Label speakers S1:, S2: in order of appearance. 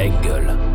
S1: Engel.